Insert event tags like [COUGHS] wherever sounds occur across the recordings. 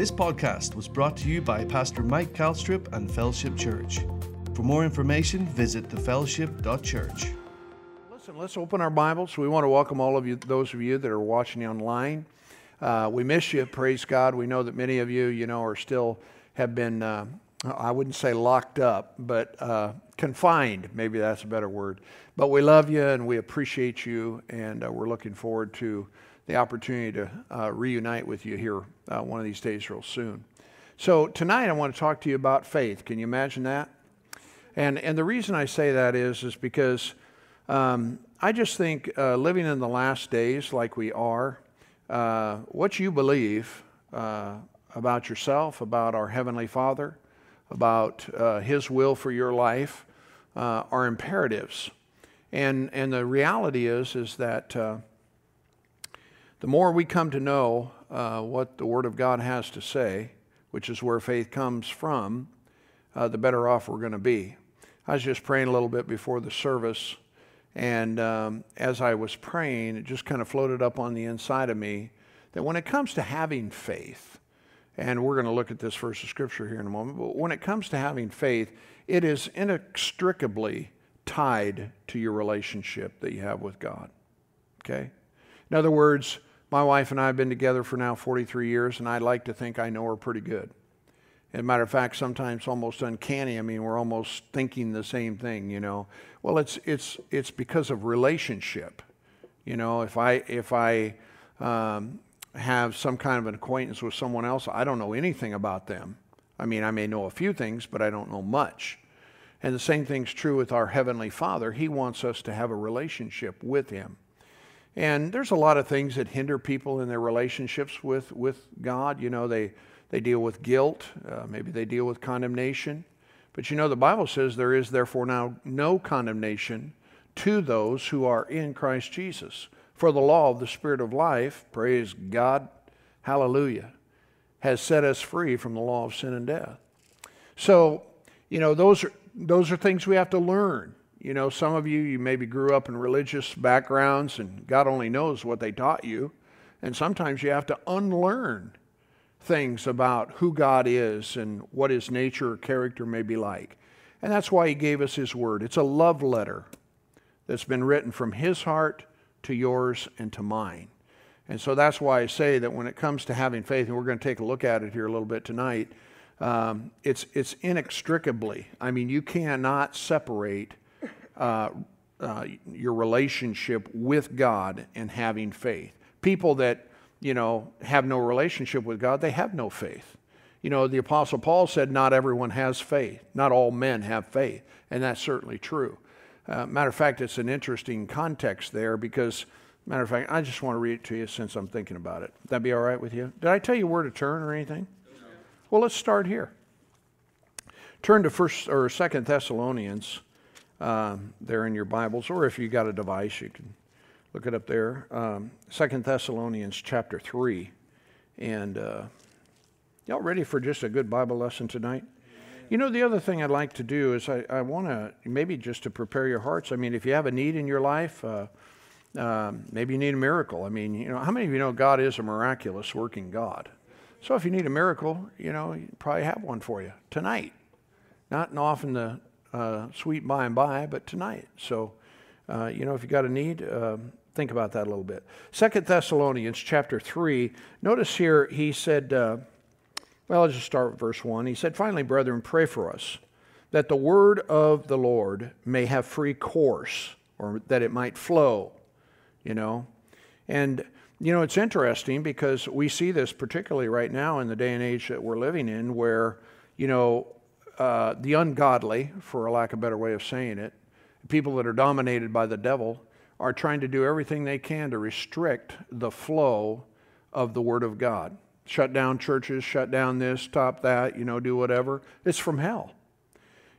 This podcast was brought to you by Pastor Mike Calstrip and Fellowship Church. For more information, visit thefellowship.church. Listen, let's open our Bibles. We want to welcome all of you, those of you that are watching online. Uh, we miss you. Praise God. We know that many of you, you know, are still have been, uh, I wouldn't say locked up, but uh, confined. Maybe that's a better word. But we love you and we appreciate you, and uh, we're looking forward to the opportunity to uh, reunite with you here uh, one of these days, real soon. So tonight, I want to talk to you about faith. Can you imagine that? And and the reason I say that is is because um, I just think uh, living in the last days like we are, uh, what you believe uh, about yourself, about our heavenly Father, about uh, His will for your life, are imperatives. And and the reality is is that the more we come to know uh, what the Word of God has to say, which is where faith comes from, uh, the better off we're going to be. I was just praying a little bit before the service, and um, as I was praying, it just kind of floated up on the inside of me that when it comes to having faith, and we're going to look at this verse of Scripture here in a moment, but when it comes to having faith, it is inextricably tied to your relationship that you have with God. Okay? In other words, my wife and I have been together for now 43 years, and I like to think I know her pretty good. As a matter of fact, sometimes almost uncanny. I mean, we're almost thinking the same thing, you know. Well, it's it's it's because of relationship. You know, if I if I um, have some kind of an acquaintance with someone else, I don't know anything about them. I mean, I may know a few things, but I don't know much. And the same thing's true with our Heavenly Father. He wants us to have a relationship with Him. And there's a lot of things that hinder people in their relationships with, with God. You know, they, they deal with guilt, uh, maybe they deal with condemnation. But you know, the Bible says there is therefore now no condemnation to those who are in Christ Jesus. For the law of the Spirit of life, praise God, hallelujah, has set us free from the law of sin and death. So, you know, those are, those are things we have to learn. You know, some of you, you maybe grew up in religious backgrounds and God only knows what they taught you. And sometimes you have to unlearn things about who God is and what his nature or character may be like. And that's why he gave us his word. It's a love letter that's been written from his heart to yours and to mine. And so that's why I say that when it comes to having faith, and we're going to take a look at it here a little bit tonight, um, it's, it's inextricably, I mean, you cannot separate uh, uh, your relationship with God and having faith. People that, you know, have no relationship with God, they have no faith. You know, the Apostle Paul said, Not everyone has faith. Not all men have faith. And that's certainly true. Uh, matter of fact, it's an interesting context there because, matter of fact, I just want to read it to you since I'm thinking about it. That'd be all right with you? Did I tell you where to turn or anything? Well, let's start here. Turn to first or second Thessalonians um, there in your Bibles, or if you got a device, you can look it up there. Um, Second Thessalonians chapter three, and uh, y'all ready for just a good Bible lesson tonight? You know, the other thing I'd like to do is I, I want to maybe just to prepare your hearts. I mean, if you have a need in your life, uh, um, maybe you need a miracle. I mean, you know, how many of you know God is a miraculous working God? So if you need a miracle, you know, you probably have one for you tonight. Not off in the uh, sweet by and by, but tonight. So, uh, you know, if you got a need, uh, think about that a little bit. Second Thessalonians chapter three. Notice here he said, uh, well, I'll just start with verse one. He said, "Finally, brethren, pray for us that the word of the Lord may have free course, or that it might flow." You know, and you know it's interesting because we see this particularly right now in the day and age that we're living in, where you know uh, the ungodly, for a lack of a better way of saying it, people that are dominated by the devil, are trying to do everything they can to restrict the flow of the Word of God. Shut down churches, shut down this, stop that, you know, do whatever. It's from hell,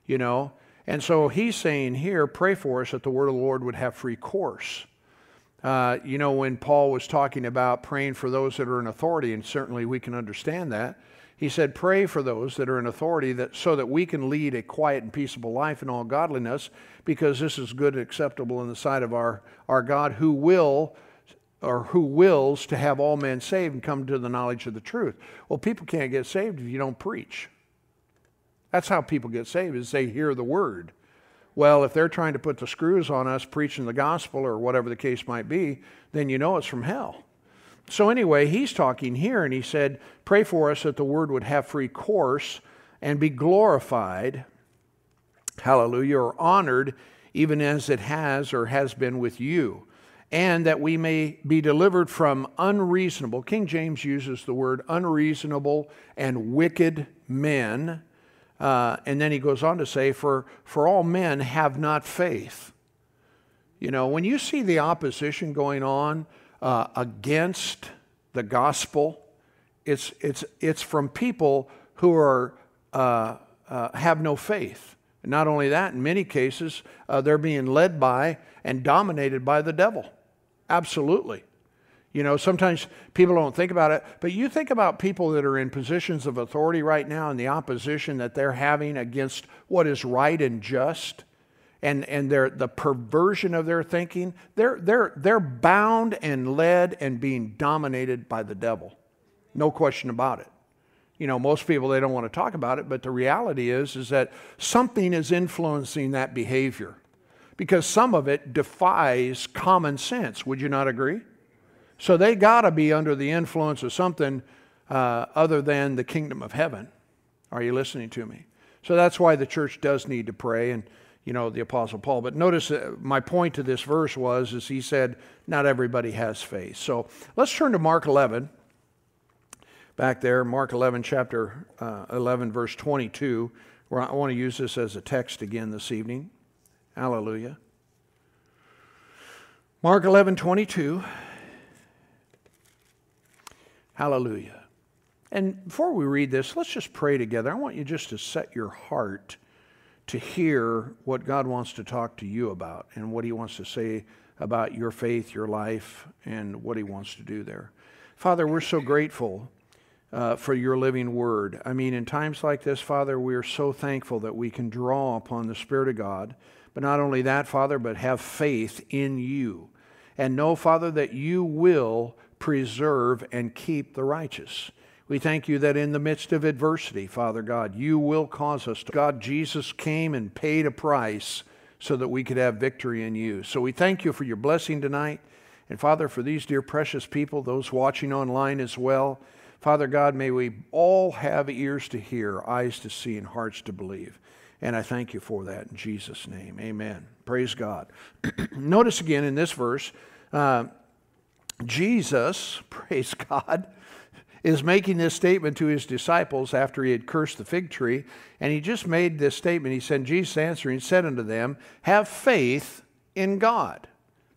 you know. And so he's saying here, pray for us that the Word of the Lord would have free course. Uh, you know, when Paul was talking about praying for those that are in authority, and certainly we can understand that, he said, Pray for those that are in authority that, so that we can lead a quiet and peaceable life in all godliness, because this is good and acceptable in the sight of our, our God, who will or who wills to have all men saved and come to the knowledge of the truth. Well, people can't get saved if you don't preach. That's how people get saved is they hear the word. Well, if they're trying to put the screws on us preaching the gospel or whatever the case might be, then you know it's from hell. So, anyway, he's talking here and he said, Pray for us that the word would have free course and be glorified, hallelujah, or honored, even as it has or has been with you, and that we may be delivered from unreasonable. King James uses the word unreasonable and wicked men uh, and then he goes on to say, for, for all men have not faith. You know, when you see the opposition going on uh, against the gospel, it's, it's, it's from people who are, uh, uh have no faith. not only that, in many cases, uh, they're being led by and dominated by the devil. Absolutely. You know, sometimes people don't think about it, but you think about people that are in positions of authority right now and the opposition that they're having against what is right and just and, and their, the perversion of their thinking. They're, they're, they're bound and led and being dominated by the devil. No question about it. You know, most people, they don't want to talk about it, but the reality is, is that something is influencing that behavior because some of it defies common sense. Would you not agree? So they got to be under the influence of something uh, other than the kingdom of heaven. Are you listening to me? So that's why the church does need to pray and you know the apostle paul. But notice uh, my point to this verse was is he said not everybody has faith. So let's turn to mark 11 back there mark 11 chapter uh, 11 verse 22 where i want to use this as a text again this evening. Hallelujah. Mark 11 22 Hallelujah. And before we read this, let's just pray together. I want you just to set your heart to hear what God wants to talk to you about and what He wants to say about your faith, your life, and what He wants to do there. Father, we're so grateful uh, for your living word. I mean, in times like this, Father, we are so thankful that we can draw upon the Spirit of God. But not only that, Father, but have faith in you. And know, Father, that you will preserve and keep the righteous. We thank you that in the midst of adversity, Father God, you will cause us to. God, Jesus came and paid a price so that we could have victory in you. So we thank you for your blessing tonight. And Father, for these dear precious people, those watching online as well, Father God, may we all have ears to hear, eyes to see, and hearts to believe. And I thank you for that in Jesus' name. Amen. Praise God. [CLEARS THROAT] Notice again in this verse, uh, Jesus, [LAUGHS] praise God, is making this statement to his disciples after he had cursed the fig tree. And he just made this statement. He said, Jesus answering said unto them, Have faith in God.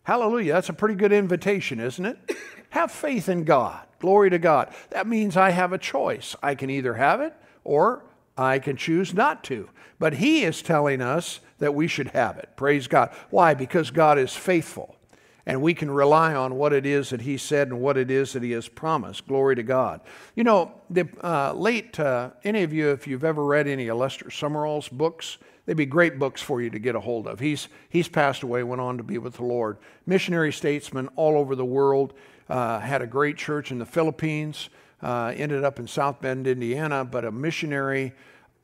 Hallelujah. That's a pretty good invitation, isn't it? [COUGHS] have faith in God. Glory to God. That means I have a choice. I can either have it or I can choose not to. But he is telling us that we should have it. Praise God. Why? Because God is faithful and we can rely on what it is that he said and what it is that he has promised. Glory to God. You know, the uh, late, uh, any of you, if you've ever read any of Lester Sumrall's books, they'd be great books for you to get a hold of. He's, he's passed away, went on to be with the Lord. Missionary statesman all over the world, uh, had a great church in the Philippines, uh, ended up in South Bend, Indiana, but a missionary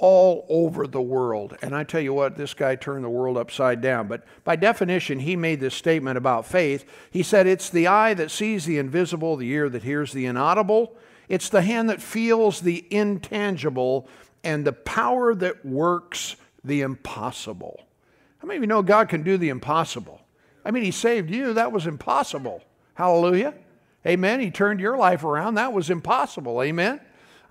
all over the world. And I tell you what, this guy turned the world upside down. But by definition, he made this statement about faith. He said, It's the eye that sees the invisible, the ear that hears the inaudible, it's the hand that feels the intangible, and the power that works the impossible. How many of you know God can do the impossible? I mean, He saved you, that was impossible. Hallelujah. Amen. He turned your life around, that was impossible. Amen.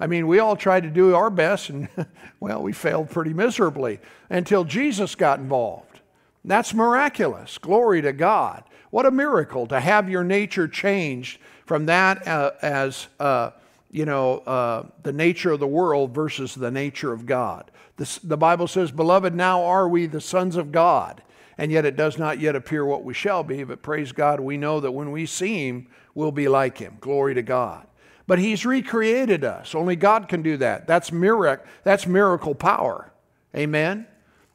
I mean, we all tried to do our best, and [LAUGHS] well, we failed pretty miserably until Jesus got involved. That's miraculous. Glory to God. What a miracle to have your nature changed from that uh, as, uh, you know, uh, the nature of the world versus the nature of God. This, the Bible says, Beloved, now are we the sons of God. And yet it does not yet appear what we shall be, but praise God, we know that when we see Him, we'll be like Him. Glory to God. But He's recreated us. Only God can do that. That's miracle, that's miracle power. Amen?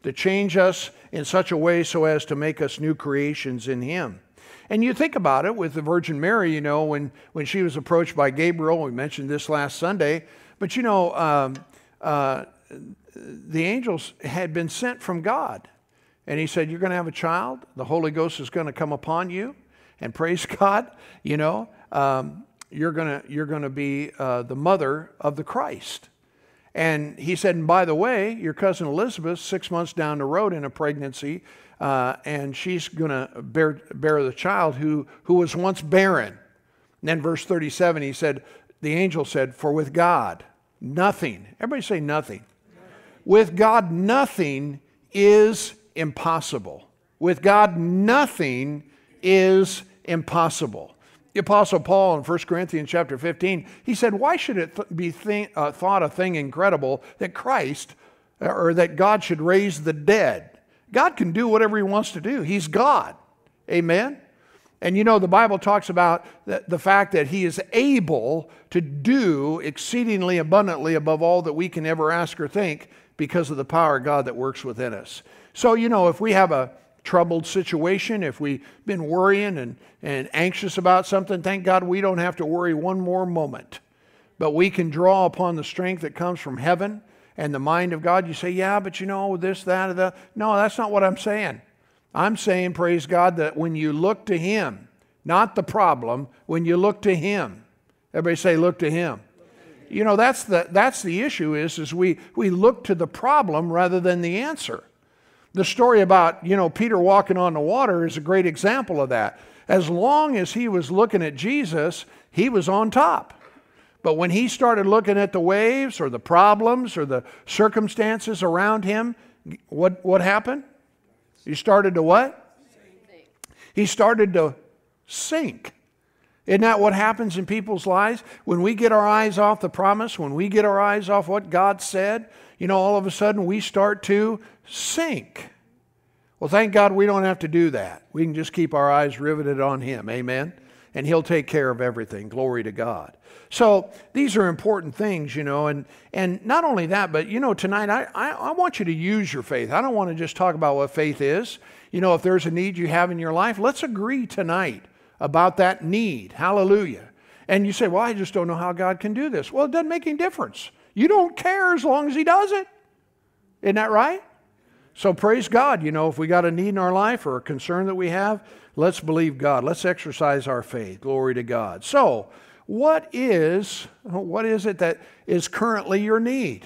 To change us in such a way so as to make us new creations in Him. And you think about it with the Virgin Mary, you know, when, when she was approached by Gabriel, we mentioned this last Sunday, but you know, um, uh, the angels had been sent from God. And he said, You're going to have a child. The Holy Ghost is going to come upon you. And praise [LAUGHS] God, you know, um, you're going you're to be uh, the mother of the Christ. And he said, And by the way, your cousin Elizabeth, six months down the road in a pregnancy, uh, and she's going to bear, bear the child who, who was once barren. And then, verse 37, he said, The angel said, For with God, nothing, everybody say nothing. With God, nothing is impossible. With God, nothing is impossible. The Apostle Paul in 1 Corinthians chapter 15, he said, Why should it th- be th- uh, thought a thing incredible that Christ uh, or that God should raise the dead? God can do whatever he wants to do. He's God. Amen? And you know, the Bible talks about the, the fact that he is able to do exceedingly abundantly above all that we can ever ask or think because of the power of God that works within us. So, you know, if we have a troubled situation, if we've been worrying and, and anxious about something, thank God we don't have to worry one more moment. But we can draw upon the strength that comes from heaven and the mind of God. You say, yeah, but you know, this, that, or that. No, that's not what I'm saying. I'm saying, praise God, that when you look to Him, not the problem, when you look to Him, everybody say, look to Him. You know, that's the, that's the issue is, is we, we look to the problem rather than the answer. The story about, you know, Peter walking on the water is a great example of that. As long as he was looking at Jesus, he was on top. But when he started looking at the waves or the problems or the circumstances around him, what, what happened? He started to what? He started to sink. Isn't that what happens in people's lives? When we get our eyes off the promise, when we get our eyes off what God said, you know, all of a sudden we start to sink. Well, thank God we don't have to do that. We can just keep our eyes riveted on Him. Amen? And He'll take care of everything. Glory to God. So these are important things, you know, and, and not only that, but, you know, tonight I, I, I want you to use your faith. I don't want to just talk about what faith is. You know, if there's a need you have in your life, let's agree tonight about that need. Hallelujah. And you say, well, I just don't know how God can do this. Well, it doesn't make any difference. You don't care as long as He does it. Isn't that right? So praise God. You know, if we got a need in our life or a concern that we have, let's believe God. Let's exercise our faith. Glory to God. So, what is what is it that is currently your need?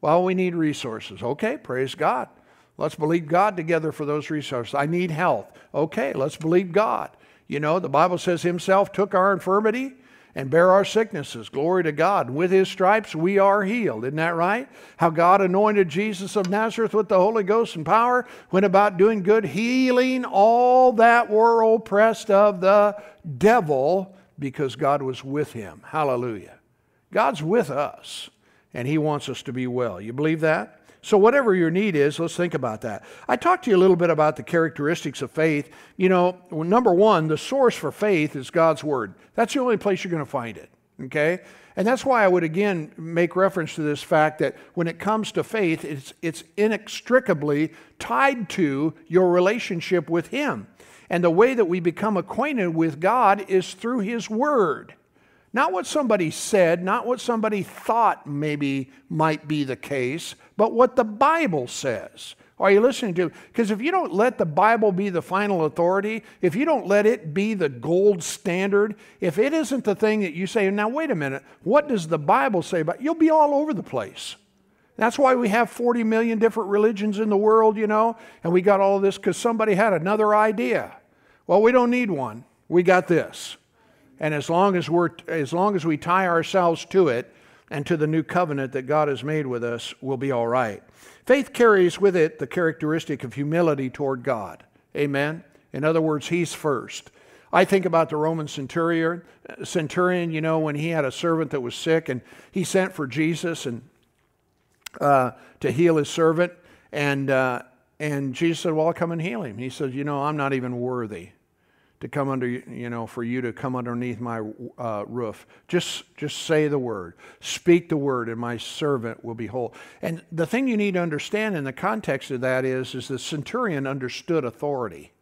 Well, we need resources. Okay, praise God. Let's believe God together for those resources. I need health. Okay, let's believe God. You know, the Bible says Himself took our infirmity and bear our sicknesses. Glory to God. With His stripes we are healed. Isn't that right? How God anointed Jesus of Nazareth with the Holy Ghost and power, went about doing good, healing all that were oppressed of the devil because God was with him. Hallelujah. God's with us, and He wants us to be well. You believe that? So, whatever your need is, let's think about that. I talked to you a little bit about the characteristics of faith. You know, number one, the source for faith is God's Word. That's the only place you're going to find it, okay? And that's why I would again make reference to this fact that when it comes to faith, it's, it's inextricably tied to your relationship with Him. And the way that we become acquainted with God is through His Word. Not what somebody said, not what somebody thought maybe might be the case, but what the Bible says. Are you listening to? Because if you don't let the Bible be the final authority, if you don't let it be the gold standard, if it isn't the thing that you say, now wait a minute, what does the Bible say about? You'll be all over the place. That's why we have 40 million different religions in the world, you know, and we got all this because somebody had another idea. Well, we don't need one. We got this. And as long as, we're, as long as we tie ourselves to it and to the new covenant that God has made with us, we'll be all right. Faith carries with it the characteristic of humility toward God. Amen? In other words, He's first. I think about the Roman centurion, centurion, you know, when he had a servant that was sick and he sent for Jesus and uh, to heal his servant. And, uh, and Jesus said, Well, I'll come and heal him. He said, You know, I'm not even worthy to come under, you know, for you to come underneath my uh, roof. Just, just say the word, speak the word, and my servant will be whole. And the thing you need to understand in the context of that is, is the centurion understood authority.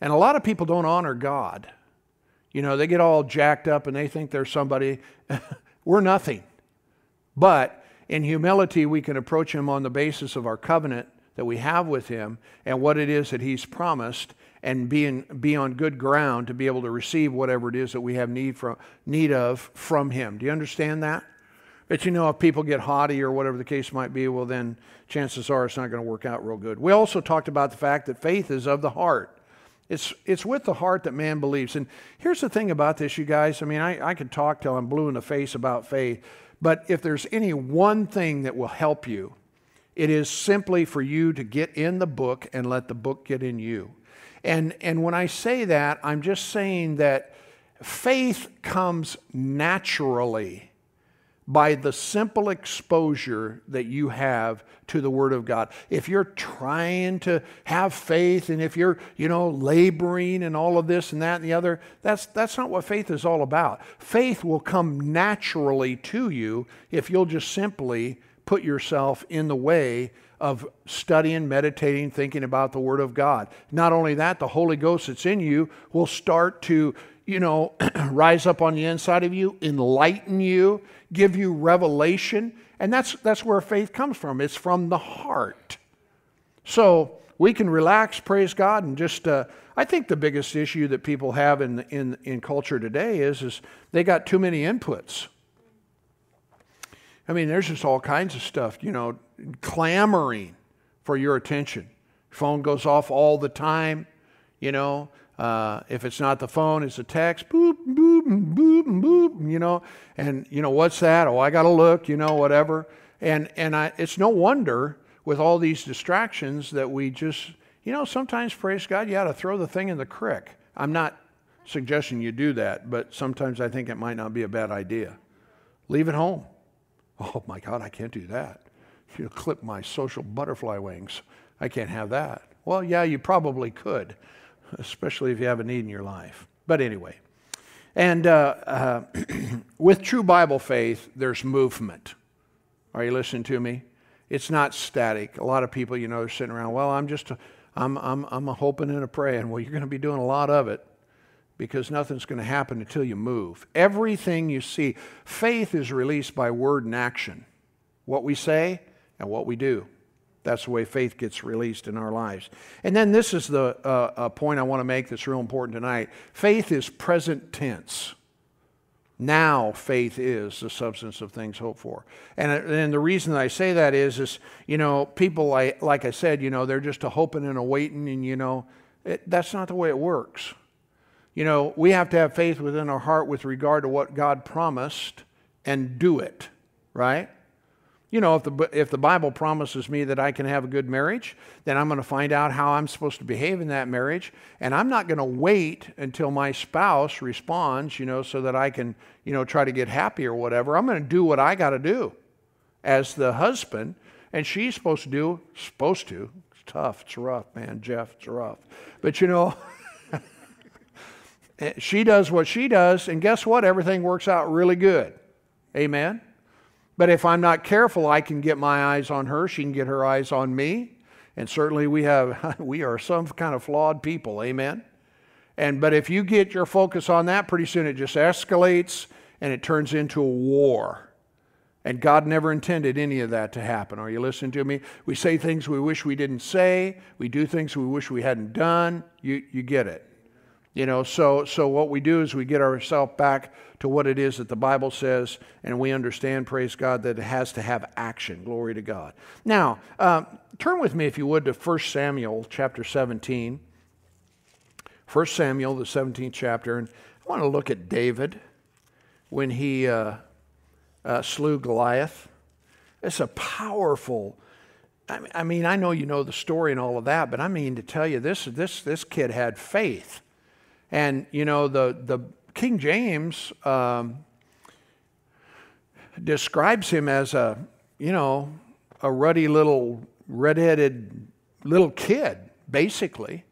And a lot of people don't honor God. You know, they get all jacked up and they think they're somebody. [LAUGHS] We're nothing. But in humility, we can approach Him on the basis of our covenant that we have with Him and what it is that He's promised and be, in, be on good ground to be able to receive whatever it is that we have need, from, need of from Him. Do you understand that? But you know, if people get haughty or whatever the case might be, well, then chances are it's not going to work out real good. We also talked about the fact that faith is of the heart. It's, it's with the heart that man believes. And here's the thing about this, you guys. I mean, I, I could talk till I'm blue in the face about faith, but if there's any one thing that will help you, it is simply for you to get in the book and let the book get in you. And, and when I say that, I'm just saying that faith comes naturally by the simple exposure that you have to the Word of God. If you're trying to have faith and if you're, you know, laboring and all of this and that and the other, that's, that's not what faith is all about. Faith will come naturally to you if you'll just simply put yourself in the way of studying, meditating, thinking about the Word of God. Not only that, the Holy Ghost that's in you will start to you know, [CLEARS THROAT] rise up on the inside of you, enlighten you, give you revelation. And that's, that's where faith comes from. It's from the heart. So we can relax, praise God, and just, uh, I think the biggest issue that people have in, in, in culture today is, is they got too many inputs. I mean, there's just all kinds of stuff, you know, clamoring for your attention. Phone goes off all the time, you know. Uh, if it's not the phone, it's a text. Boop, boop, boop, boop. You know, and you know what's that? Oh, I got to look. You know, whatever. And and I, it's no wonder with all these distractions that we just, you know, sometimes praise God, you got to throw the thing in the crick. I'm not suggesting you do that, but sometimes I think it might not be a bad idea. Leave it home. Oh my God, I can't do that. You clip my social butterfly wings. I can't have that. Well, yeah, you probably could especially if you have a need in your life. But anyway, and uh, uh, [CLEARS THROAT] with true Bible faith, there's movement. Are you listening to me? It's not static. A lot of people, you know, they're sitting around, well, I'm just, a, I'm, I'm, I'm a hoping and a praying. Well, you're going to be doing a lot of it because nothing's going to happen until you move. Everything you see, faith is released by word and action. What we say and what we do. That's the way faith gets released in our lives. And then this is the uh, point I want to make that's real important tonight. Faith is present tense. Now faith is the substance of things hoped for. And, and the reason I say that is, is you know, people, like, like I said, you know, they're just a hoping and a waiting, and, you know, it, that's not the way it works. You know, we have to have faith within our heart with regard to what God promised and do it, right? You know, if the, if the Bible promises me that I can have a good marriage, then I'm going to find out how I'm supposed to behave in that marriage. And I'm not going to wait until my spouse responds, you know, so that I can, you know, try to get happy or whatever. I'm going to do what I got to do as the husband. And she's supposed to do, supposed to. It's tough. It's rough, man. Jeff, it's rough. But, you know, [LAUGHS] eh, she does what she does. And guess what? Everything works out really good. Amen. But if I'm not careful, I can get my eyes on her, she can get her eyes on me. And certainly we have [LAUGHS] we are some kind of flawed people, amen. And but if you get your focus on that, pretty soon it just escalates and it turns into a war. And God never intended any of that to happen. Are you listening to me? We say things we wish we didn't say. We do things we wish we hadn't done. You, you get it. You know, so, so what we do is we get ourselves back to what it is that the Bible says, and we understand, praise God, that it has to have action. Glory to God. Now, uh, turn with me, if you would, to 1 Samuel chapter 17. 1 Samuel, the 17th chapter, and I want to look at David when he uh, uh, slew Goliath. It's a powerful. I mean, I know you know the story and all of that, but I mean to tell you, this this this kid had faith. And, you know, the, the King James um, describes him as a, you know, a ruddy little redheaded little kid, basically.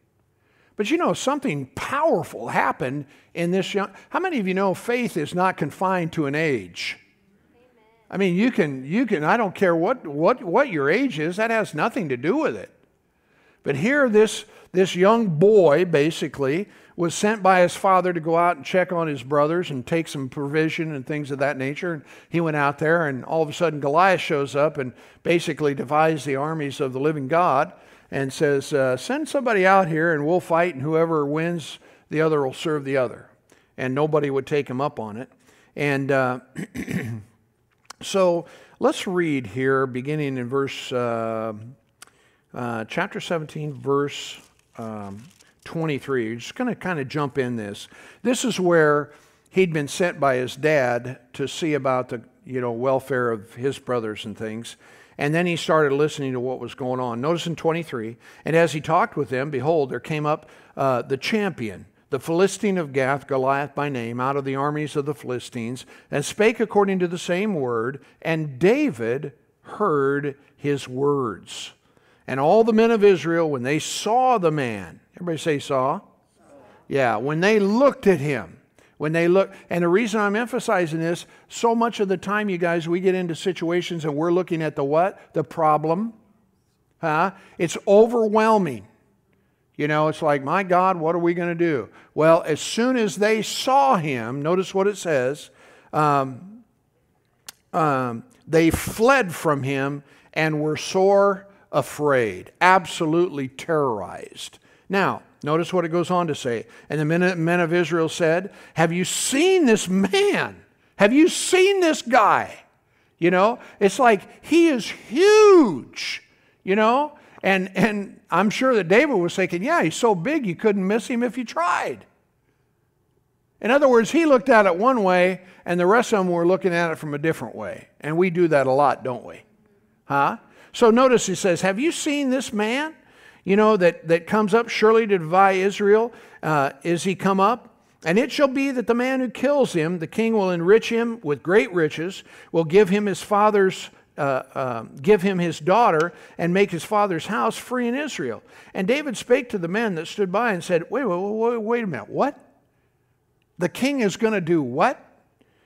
But you know, something powerful happened in this young. How many of you know faith is not confined to an age? I mean, you can, you can, I don't care what, what, what your age is, that has nothing to do with it. But here, this, this young boy basically was sent by his father to go out and check on his brothers and take some provision and things of that nature. And he went out there, and all of a sudden, Goliath shows up and basically defies the armies of the living God and says, uh, Send somebody out here and we'll fight, and whoever wins, the other will serve the other. And nobody would take him up on it. And uh, [CLEARS THROAT] so let's read here, beginning in verse, uh, uh chapter 17, verse. Um, 23. You're just going to kind of jump in this. This is where he'd been sent by his dad to see about the you know welfare of his brothers and things. And then he started listening to what was going on. Notice in 23, and as he talked with them, behold, there came up uh, the champion, the Philistine of Gath, Goliath by name, out of the armies of the Philistines, and spake according to the same word. And David heard his words. And all the men of Israel, when they saw the man, everybody say saw? Yeah, when they looked at him, when they look, and the reason I'm emphasizing this, so much of the time, you guys, we get into situations and we're looking at the what? The problem. Huh? It's overwhelming. You know, it's like, my God, what are we going to do? Well, as soon as they saw him, notice what it says, um, um, they fled from him and were sore afraid, absolutely terrorized. Now, notice what it goes on to say. And the men, of Israel said, Have you seen this man? Have you seen this guy? You know, it's like he is huge, you know? And, and I'm sure that David was thinking, yeah, he's so big you couldn't miss him if you tried. In other words, he looked at it one way, and the rest of them were looking at it from a different way. And we do that a lot, don't we? Huh? So notice he says, Have you seen this man? You know, that, that comes up surely to divide Israel. Uh, is he come up? And it shall be that the man who kills him, the king will enrich him with great riches, will give him his father's uh, uh, give him his daughter and make his father's house free in Israel. And David spake to the men that stood by and said, Wait, wait, wait, wait a minute. What? The king is going to do what?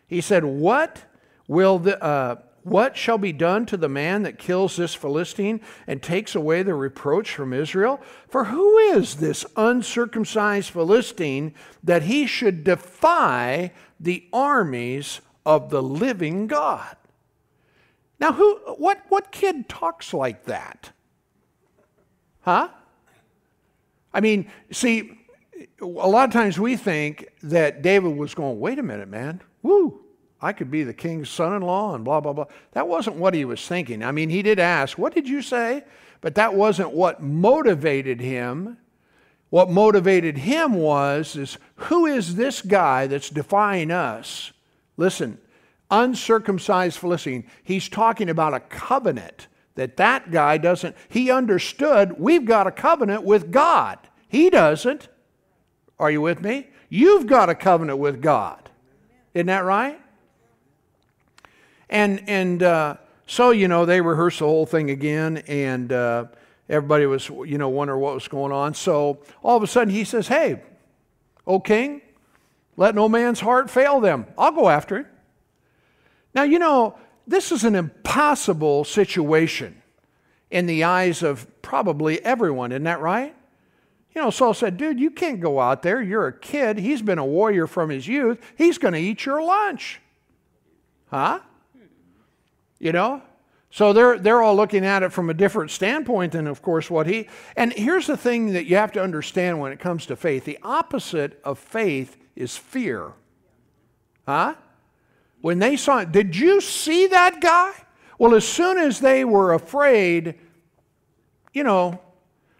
He said, What will the, uh, what shall be done to the man that kills this Philistine and takes away the reproach from Israel? For who is this uncircumcised Philistine that he should defy the armies of the living God? Now, who, what, what kid talks like that? Huh? I mean, see, a lot of times we think that David was going, wait a minute, man. Woo, I could be the king's son in law and blah, blah, blah. That wasn't what he was thinking. I mean, he did ask, What did you say? But that wasn't what motivated him. What motivated him was, is who is this guy that's defying us? Listen, uncircumcised Philistine. He's talking about a covenant that that guy doesn't. He understood we've got a covenant with God. He doesn't. Are you with me? You've got a covenant with God. Isn't that right? And, and uh, so, you know, they rehearsed the whole thing again, and uh, everybody was, you know, wondering what was going on. So all of a sudden he says, Hey, O king, let no man's heart fail them. I'll go after him. Now, you know, this is an impossible situation in the eyes of probably everyone, isn't that right? You know, Saul said, Dude, you can't go out there. You're a kid. He's been a warrior from his youth. He's going to eat your lunch. Huh? You know? So they're, they're all looking at it from a different standpoint than, of course, what he. And here's the thing that you have to understand when it comes to faith the opposite of faith is fear. Huh? When they saw it, did you see that guy? Well, as soon as they were afraid, you know,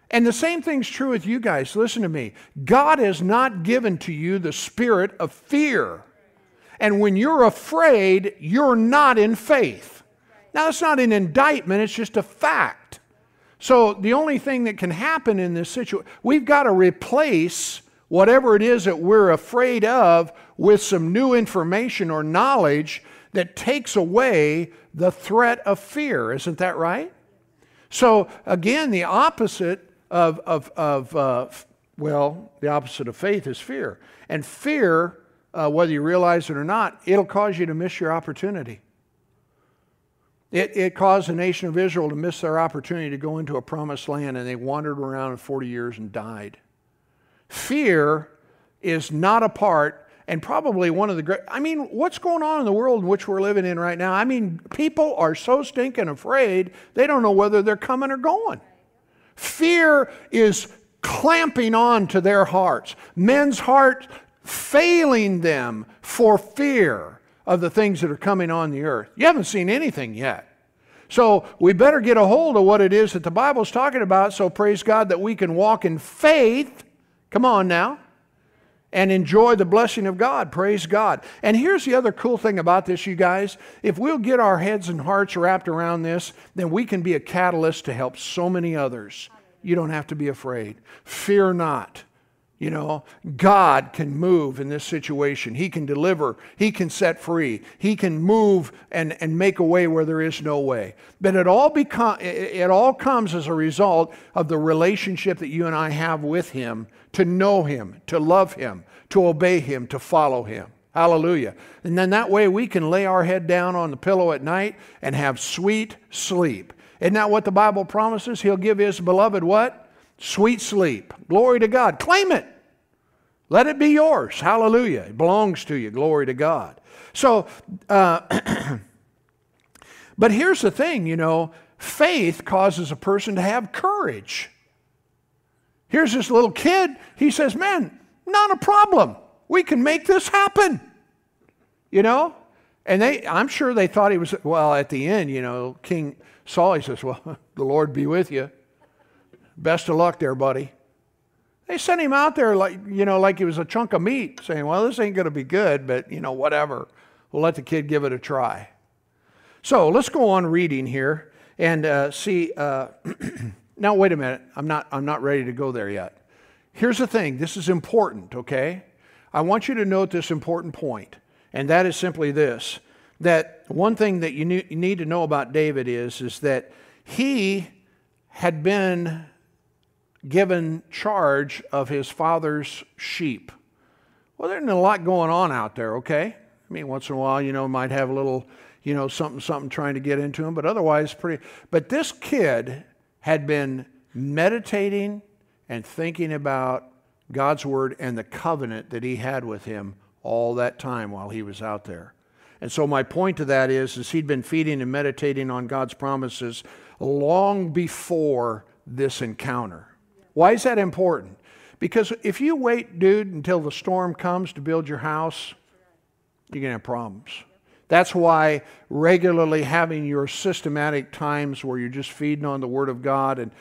and the same thing's true with you guys. Listen to me. God has not given to you the spirit of fear. And when you're afraid, you're not in faith. Now, it's not an indictment, it's just a fact. So, the only thing that can happen in this situation, we've got to replace whatever it is that we're afraid of with some new information or knowledge that takes away the threat of fear. Isn't that right? So, again, the opposite of, of, of uh, well, the opposite of faith is fear. And fear, uh, whether you realize it or not, it'll cause you to miss your opportunity. It, it caused the nation of Israel to miss their opportunity to go into a promised land, and they wandered around 40 years and died. Fear is not a part, and probably one of the great. I mean, what's going on in the world in which we're living in right now? I mean, people are so stinking afraid, they don't know whether they're coming or going. Fear is clamping on to their hearts, men's hearts failing them for fear of the things that are coming on the earth. You haven't seen anything yet. So we better get a hold of what it is that the Bible's talking about. So praise God that we can walk in faith. Come on now. And enjoy the blessing of God. Praise God. And here's the other cool thing about this, you guys. If we'll get our heads and hearts wrapped around this, then we can be a catalyst to help so many others. You don't have to be afraid. Fear not. You know, God can move in this situation. He can deliver. He can set free. He can move and, and make a way where there is no way. But it all, become, it all comes as a result of the relationship that you and I have with Him to know Him, to love Him, to obey Him, to follow Him. Hallelujah. And then that way we can lay our head down on the pillow at night and have sweet sleep. Isn't that what the Bible promises? He'll give His beloved what? Sweet sleep. Glory to God. Claim it. Let it be yours. Hallelujah. It belongs to you. Glory to God. So, uh, [CLEARS THROAT] but here's the thing you know, faith causes a person to have courage. Here's this little kid. He says, Man, not a problem. We can make this happen. You know? And they, I'm sure they thought he was, well, at the end, you know, King Saul, he says, Well, [LAUGHS] the Lord be with you. Best of luck there, buddy. They sent him out there like, you know, like he was a chunk of meat, saying, well, this ain't going to be good, but, you know, whatever. We'll let the kid give it a try. So let's go on reading here and uh, see. Uh, [CLEARS THROAT] now, wait a minute. I'm not, I'm not ready to go there yet. Here's the thing this is important, okay? I want you to note this important point, and that is simply this that one thing that you need to know about David is, is that he had been given charge of his father's sheep. Well, there's a lot going on out there, okay? I mean, once in a while, you know, might have a little, you know, something, something trying to get into him, but otherwise, pretty. But this kid had been meditating and thinking about God's word and the covenant that he had with him all that time while he was out there. And so my point to that is, is he'd been feeding and meditating on God's promises long before this encounter. Why is that important? Because if you wait, dude, until the storm comes to build your house, you're going to have problems. That's why regularly having your systematic times where you're just feeding on the Word of God and,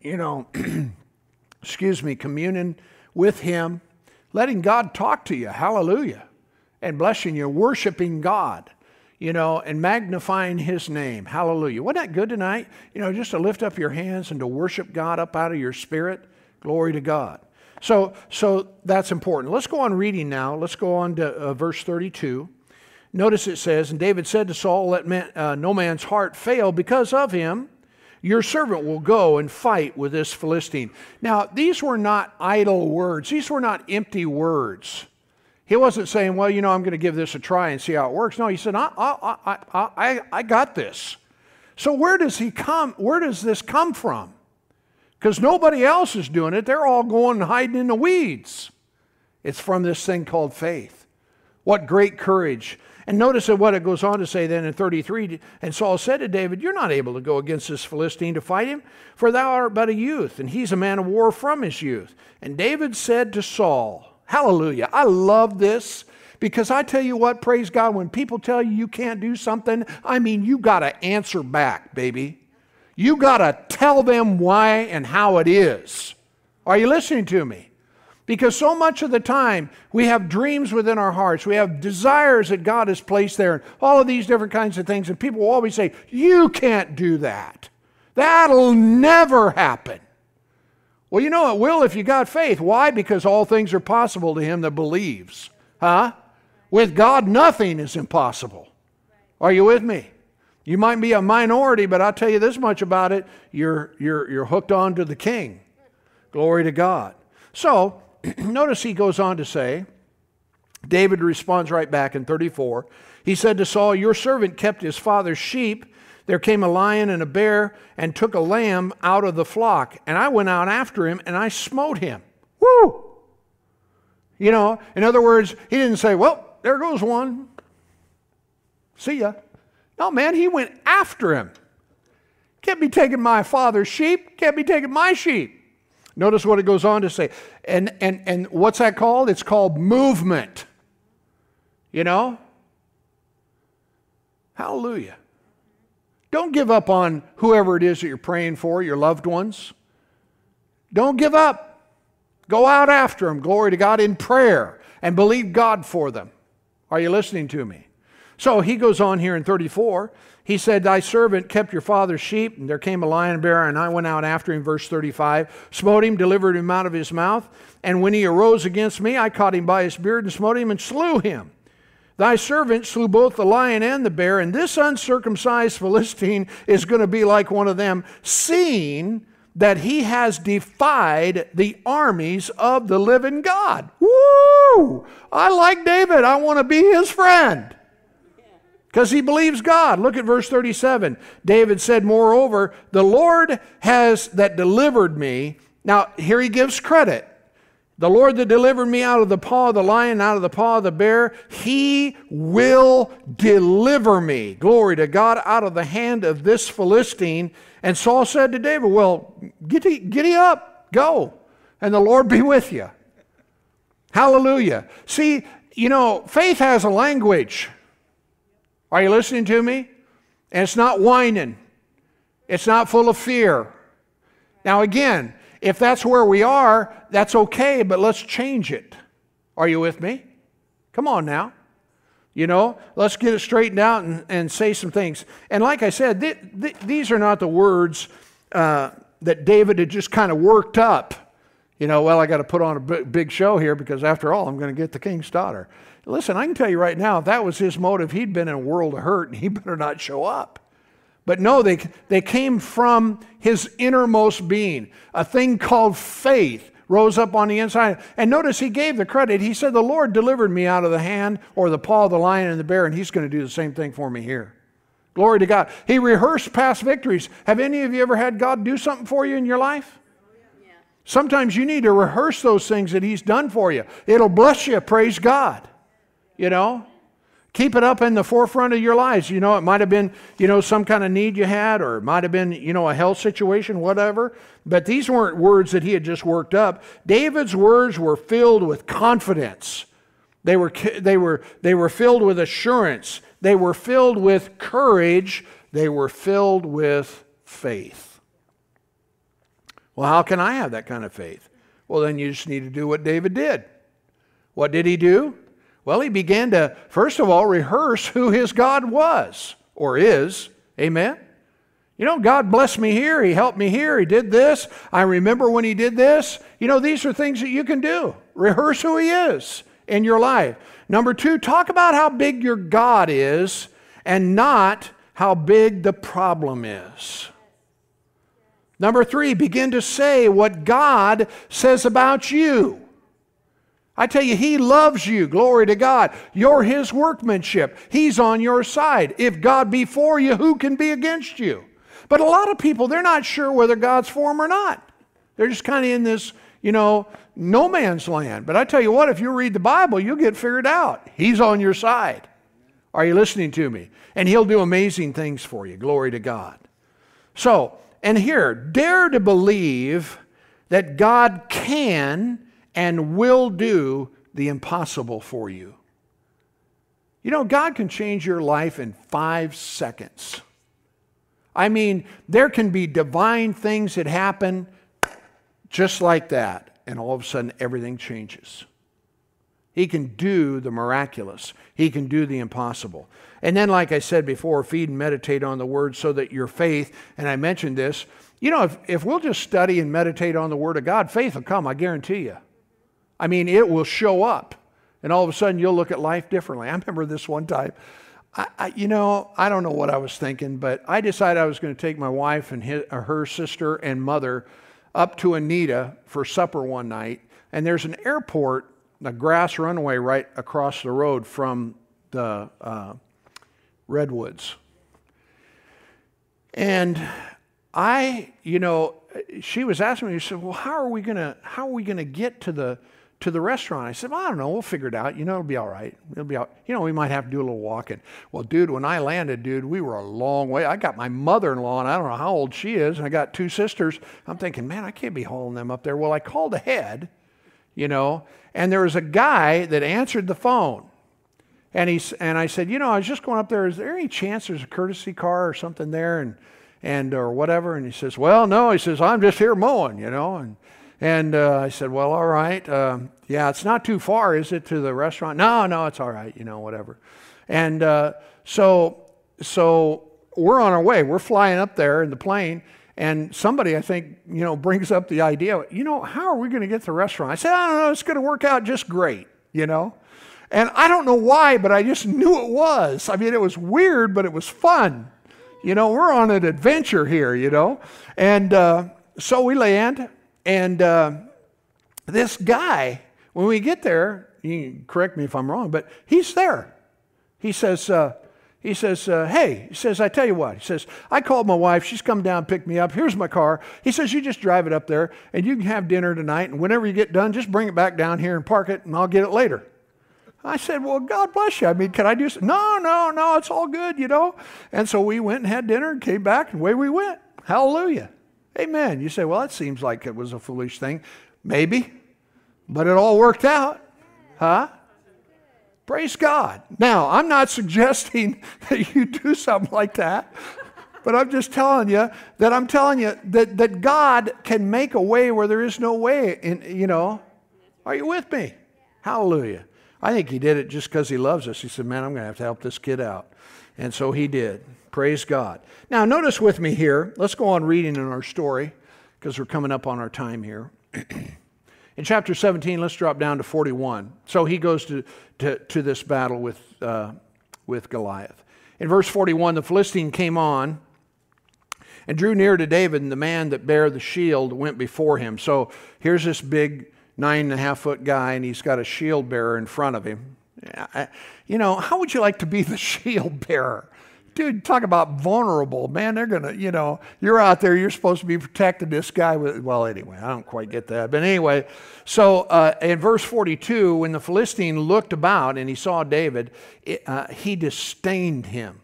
you know, [CLEARS THROAT] excuse me, communing with Him, letting God talk to you, hallelujah, and blessing you, worshiping God you know, and magnifying his name. Hallelujah. Wasn't that good tonight? You know, just to lift up your hands and to worship God up out of your spirit. Glory to God. So, so that's important. Let's go on reading now. Let's go on to uh, verse 32. Notice it says, And David said to Saul, Let man, uh, no man's heart fail because of him. Your servant will go and fight with this Philistine. Now, these were not idle words, these were not empty words. He wasn't saying, well, you know, I'm going to give this a try and see how it works. No, he said, I, I, I, I, I got this. So where does he come? Where does this come from? Because nobody else is doing it. They're all going and hiding in the weeds. It's from this thing called faith. What great courage. And notice what it goes on to say then in 33 And Saul said to David, You're not able to go against this Philistine to fight him, for thou art but a youth, and he's a man of war from his youth. And David said to Saul, Hallelujah. I love this because I tell you what, praise God, when people tell you you can't do something, I mean, you got to answer back, baby. You got to tell them why and how it is. Are you listening to me? Because so much of the time we have dreams within our hearts, we have desires that God has placed there, and all of these different kinds of things, and people will always say, You can't do that. That'll never happen. Well, you know it will if you got faith. Why? Because all things are possible to him that believes. Huh? With God, nothing is impossible. Are you with me? You might be a minority, but I'll tell you this much about it. You're, you're, you're hooked on to the king. Glory to God. So, [CLEARS THROAT] notice he goes on to say, David responds right back in 34. He said to Saul, Your servant kept his father's sheep there came a lion and a bear and took a lamb out of the flock. And I went out after him and I smote him. Woo! You know, in other words, he didn't say, well, there goes one. See ya. No, man, he went after him. Can't be taking my father's sheep, can't be taking my sheep. Notice what it goes on to say. And, and, and what's that called? It's called movement. You know? Hallelujah. Don't give up on whoever it is that you're praying for, your loved ones. Don't give up. Go out after them, glory to God, in prayer and believe God for them. Are you listening to me? So he goes on here in 34. He said, Thy servant kept your father's sheep, and there came a lion bear, and I went out after him, verse 35, smote him, delivered him out of his mouth. And when he arose against me, I caught him by his beard and smote him and slew him. Thy servant slew both the lion and the bear, and this uncircumcised Philistine is going to be like one of them, seeing that he has defied the armies of the living God. Woo! I like David. I want to be his friend because he believes God. Look at verse 37. David said, Moreover, the Lord has that delivered me. Now, here he gives credit. The Lord that delivered me out of the paw of the lion, out of the paw of the bear, he will deliver me. Glory to God, out of the hand of this Philistine. And Saul said to David, Well, giddy, giddy up, go, and the Lord be with you. Hallelujah. See, you know, faith has a language. Are you listening to me? And it's not whining, it's not full of fear. Now, again, if that's where we are, that's okay, but let's change it. Are you with me? Come on now. You know, let's get it straightened out and, and say some things. And like I said, th- th- these are not the words uh, that David had just kind of worked up. You know, well, I got to put on a big show here because after all, I'm going to get the king's daughter. Listen, I can tell you right now, if that was his motive, he'd been in a world of hurt and he [LAUGHS] better not show up. But no, they, they came from his innermost being. A thing called faith rose up on the inside. And notice he gave the credit. He said, The Lord delivered me out of the hand or the paw of the lion and the bear, and he's going to do the same thing for me here. Glory to God. He rehearsed past victories. Have any of you ever had God do something for you in your life? Sometimes you need to rehearse those things that He's done for you. It'll bless you. Praise God you know? Keep it up in the forefront of your lives. You know, it might have been, you know, some kind of need you had, or it might have been, you know, a health situation, whatever. But these weren't words that he had just worked up. David's words were filled with confidence. They were, they were, they were filled with assurance. They were filled with courage. They were filled with faith. Well, how can I have that kind of faith? Well, then you just need to do what David did. What did he do? Well, he began to, first of all, rehearse who his God was or is. Amen? You know, God blessed me here. He helped me here. He did this. I remember when He did this. You know, these are things that you can do. Rehearse who He is in your life. Number two, talk about how big your God is and not how big the problem is. Number three, begin to say what God says about you. I tell you, He loves you. Glory to God. You're His workmanship. He's on your side. If God be for you, who can be against you? But a lot of people, they're not sure whether God's for them or not. They're just kind of in this, you know, no man's land. But I tell you what, if you read the Bible, you'll get figured out. He's on your side. Are you listening to me? And He'll do amazing things for you. Glory to God. So, and here, dare to believe that God can and will do the impossible for you. You know, God can change your life in five seconds. I mean, there can be divine things that happen just like that, and all of a sudden everything changes. He can do the miraculous, He can do the impossible. And then, like I said before, feed and meditate on the Word so that your faith, and I mentioned this, you know, if, if we'll just study and meditate on the Word of God, faith will come, I guarantee you. I mean, it will show up. And all of a sudden, you'll look at life differently. I remember this one time. I, I, you know, I don't know what I was thinking, but I decided I was going to take my wife and his, her sister and mother up to Anita for supper one night. And there's an airport, a grass runway right across the road from the uh, Redwoods. And I, you know, she was asking me, she said, Well, how are we gonna how are we gonna get to the to the restaurant? I said, Well, I don't know, we'll figure it out. You know, it'll be all right. It'll be all you know, we might have to do a little walking. Well, dude, when I landed, dude, we were a long way. I got my mother-in-law, and I don't know how old she is, and I got two sisters. I'm thinking, man, I can't be hauling them up there. Well, I called ahead, you know, and there was a guy that answered the phone. And, he, and I said, you know, I was just going up there. Is there any chance there's a courtesy car or something there? And and or whatever. And he says, well, no. He says, I'm just here mowing, you know. And and uh, I said, well, all right. Um, yeah, it's not too far, is it, to the restaurant? No, no, it's all right, you know, whatever. And uh, so so we're on our way. We're flying up there in the plane. And somebody, I think, you know, brings up the idea, you know, how are we going to get to the restaurant? I said, I don't know, it's going to work out just great, you know. And I don't know why, but I just [LAUGHS] knew it was. I mean, it was weird, but it was fun. You know, we're on an adventure here, you know. And uh, so we land, and uh, this guy, when we get there, you correct me if I'm wrong, but he's there. He says, uh, he says, uh, hey, he says, I tell you what. He says, I called my wife. She's come down, picked me up. Here's my car. He says, you just drive it up there, and you can have dinner tonight. And whenever you get done, just bring it back down here and park it, and I'll get it later. I said, Well, God bless you. I mean, can I do something? No, no, no, it's all good, you know. And so we went and had dinner and came back, and away we went. Hallelujah. Amen. You say, Well, that seems like it was a foolish thing. Maybe, but it all worked out. Huh? Praise God. Now, I'm not suggesting [LAUGHS] that you do something like that, but I'm just telling you that I'm telling you that, that God can make a way where there is no way. And, you know, are you with me? Hallelujah. I think he did it just because he loves us. He said, Man, I'm going to have to help this kid out. And so he did. Praise God. Now, notice with me here, let's go on reading in our story because we're coming up on our time here. [CLEARS THROAT] in chapter 17, let's drop down to 41. So he goes to, to, to this battle with, uh, with Goliath. In verse 41, the Philistine came on and drew near to David, and the man that bare the shield went before him. So here's this big nine and a half foot guy and he's got a shield bearer in front of him. You know, how would you like to be the [LAUGHS] shield bearer? Dude, talk about vulnerable. Man, they're to, you know, you're out there, you're supposed to be protecting this guy with, well, anyway, I don't quite get that. But anyway, so uh, in verse 42, when the Philistine looked about and he saw David, it, uh, he disdained him.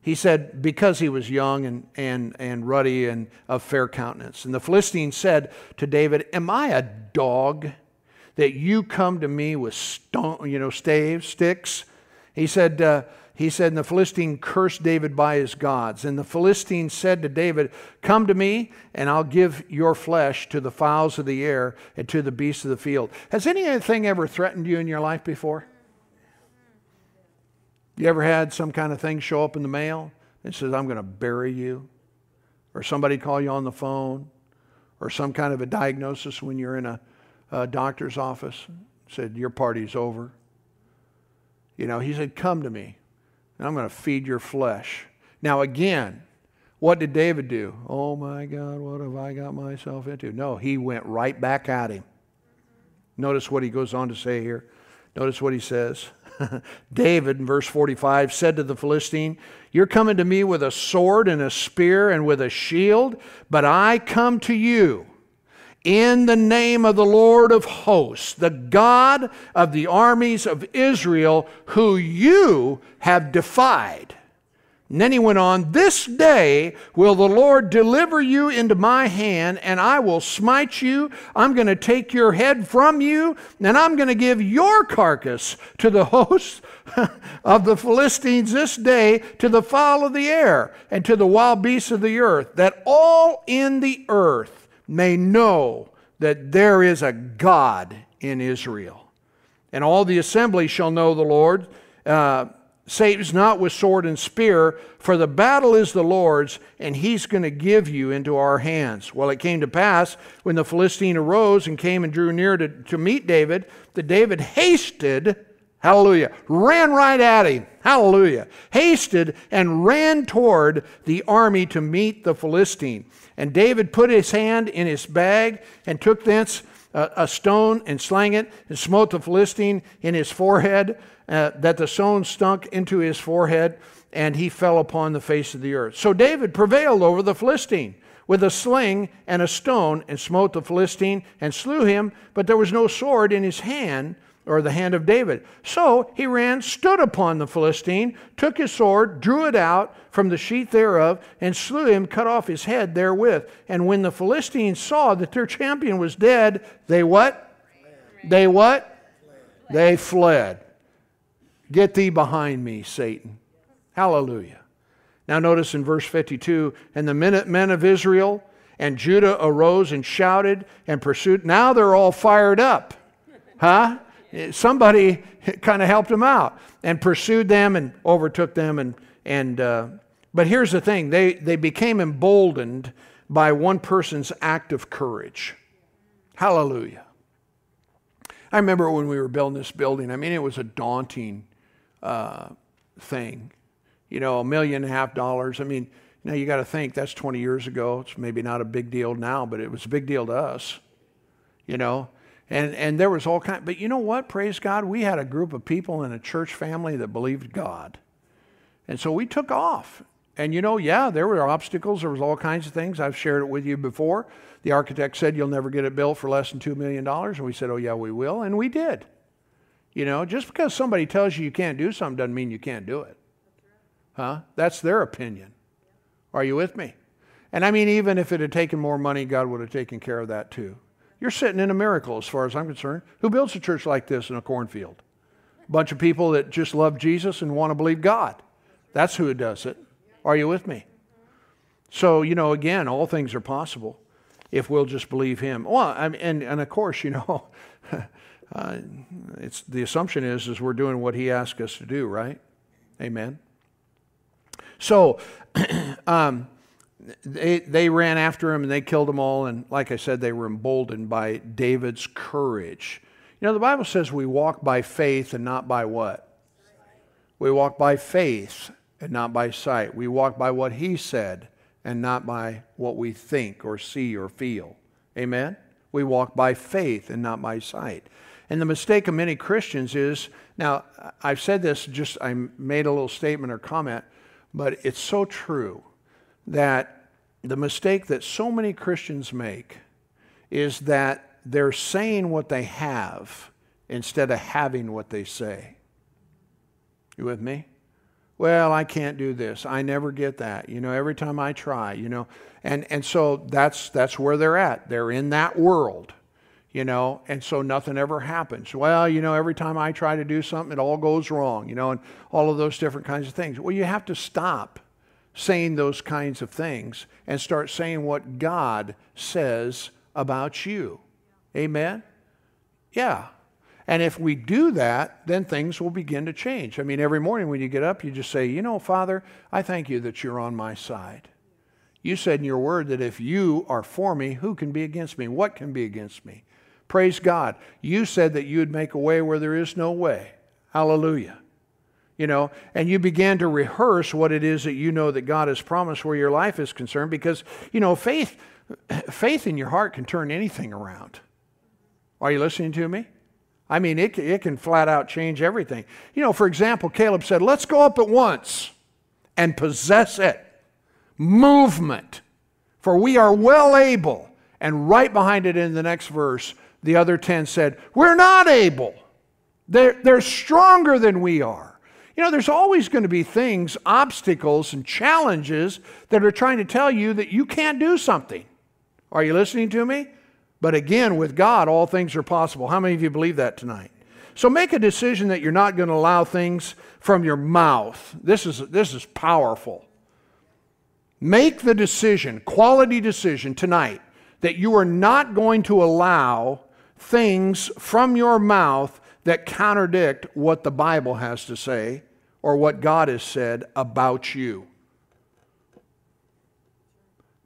He said, because he was young and, and, and ruddy and of fair countenance. And the Philistine said to David, Am I a dog that you come to me with stone, you know, staves, sticks? He said, uh, he said, and the Philistine cursed David by his gods. And the Philistine said to David, Come to me, and I'll give your flesh to the fowls of the air and to the beasts of the field. Has anything ever threatened you in your life before? You ever had some kind of thing show up in the mail and says, I'm going to bury you? Or somebody call you on the phone? Or some kind of a diagnosis when you're in a, a doctor's office? Said, Your party's over. You know, he said, Come to me, and I'm going to feed your flesh. Now, again, what did David do? Oh my God, what have I got myself into? No, he went right back at him. Notice what he goes on to say here. Notice what he says. [LAUGHS] David, in verse 45, said to the Philistine, You're coming to me with a sword and a spear and with a shield, but I come to you in the name of the Lord of hosts, the God of the armies of Israel, who you have defied. And then he went on, This day will the Lord deliver you into my hand, and I will smite you. I'm going to take your head from you, and I'm going to give your carcass to the hosts [LAUGHS] of the Philistines this day, to the fowl of the air, and to the wild beasts of the earth, that all in the earth may know that there is a God in Israel. And all the assembly shall know the Lord. Uh, saves not with sword and spear, for the battle is the Lord's, and he's going to give you into our hands. Well, it came to pass when the Philistine arose and came and drew near to, to meet David, that David hasted, hallelujah, ran right at him, hallelujah, hasted and ran toward the army to meet the Philistine. And David put his hand in his bag and took thence a, a stone and slang it and smote the Philistine in his forehead uh, that the stone stunk into his forehead. and he fell upon the face of the earth. So David prevailed over the Philistine with a sling and a stone and smote the Philistine and slew him, but there was no sword in his hand or the hand of David. So he ran, stood upon the Philistine, took his sword, drew it out from the sheath thereof, and slew him, cut off his head therewith. And when the Philistines saw that their champion was dead, they what? They what? They fled. Get thee behind me, Satan. Hallelujah. Now, notice in verse 52 and the men of Israel and Judah arose and shouted and pursued. Now they're all fired up. Huh? Somebody [LAUGHS] kind of helped them out and pursued them and overtook them. And, and, uh, but here's the thing they, they became emboldened by one person's act of courage. Hallelujah. I remember when we were building this building, I mean, it was a daunting uh, thing you know, a million and a half dollars. I mean, now you got to think that's 20 years ago. It's maybe not a big deal now, but it was a big deal to us, you know. And, and there was all kind, but you know what? Praise God, we had a group of people in a church family that believed God. And so we took off. And you know, yeah, there were obstacles. There was all kinds of things. I've shared it with you before. The architect said, you'll never get it built for less than $2 million. And we said, oh, yeah, we will. And we did. You know, just because somebody tells you you can't do something doesn't mean you can't do it. Huh? That's their opinion. Are you with me? And I mean, even if it had taken more money, God would have taken care of that too. You're sitting in a miracle as far as I'm concerned. Who builds a church like this in a cornfield? A bunch of people that just love Jesus and want to believe God. That's who does it. Are you with me? So, you know, again, all things are possible if we'll just believe Him. Well, I mean, and, and of course, you know, [LAUGHS] uh, it's, the assumption is, is we're doing what He asked us to do, right? Amen. So [CLEARS THROAT] um, they, they ran after him and they killed them all. And like I said, they were emboldened by David's courage. You know, the Bible says we walk by faith and not by what? We walk by faith and not by sight. We walk by what he said and not by what we think or see or feel. Amen? We walk by faith and not by sight. And the mistake of many Christians is now, I've said this, just I made a little statement or comment. But it's so true that the mistake that so many Christians make is that they're saying what they have instead of having what they say. You with me? Well, I can't do this. I never get that. You know, every time I try, you know. And and so that's that's where they're at. They're in that world you know, and so nothing ever happens. Well, you know, every time I try to do something, it all goes wrong, you know, and all of those different kinds of things. Well, you have to stop saying those kinds of things and start saying what God says about you. Amen? Yeah. And if we do that, then things will begin to change. I mean, every morning when you get up, you just say, You know, Father, I thank you that you're on my side. You said in your word that if you are for me, who can be against me? What can be against me? Praise God. You said that you would make a way where there is no way. Hallelujah. You know, and you began to rehearse what it is that you know that God has promised where your life is concerned because, you know, faith faith in your heart can turn anything around. Are you listening to me? I mean, it, it can flat out change everything. You know, for example, Caleb said, Let's go up at once and possess it. Movement. For we are well able. And right behind it in the next verse, the other 10 said, We're not able. They're, they're stronger than we are. You know, there's always going to be things, obstacles, and challenges that are trying to tell you that you can't do something. Are you listening to me? But again, with God, all things are possible. How many of you believe that tonight? So make a decision that you're not going to allow things from your mouth. This is, this is powerful. Make the decision, quality decision tonight, that you are not going to allow things from your mouth that contradict what the Bible has to say or what God has said about you.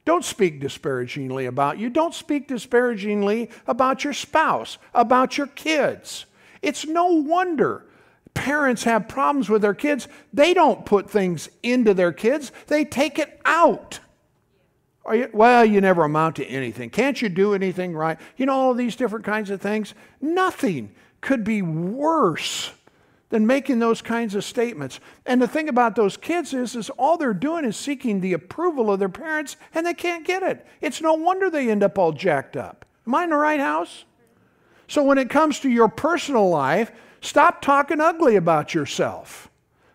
Don't speak disparagingly about you. Don't speak disparagingly about your spouse, about your kids. It's no wonder parents have problems with their kids. They don't put things into their kids, they take it out. You, well, you never amount to anything. Can't you do anything right? You know, all these different kinds of things. Nothing could be worse than making those kinds of statements. And the thing about those kids is, is all they're doing is seeking the approval of their parents, and they can't get it. It's no wonder they end up all jacked up. Am I in the right house? So when it comes to your personal life, stop talking ugly about yourself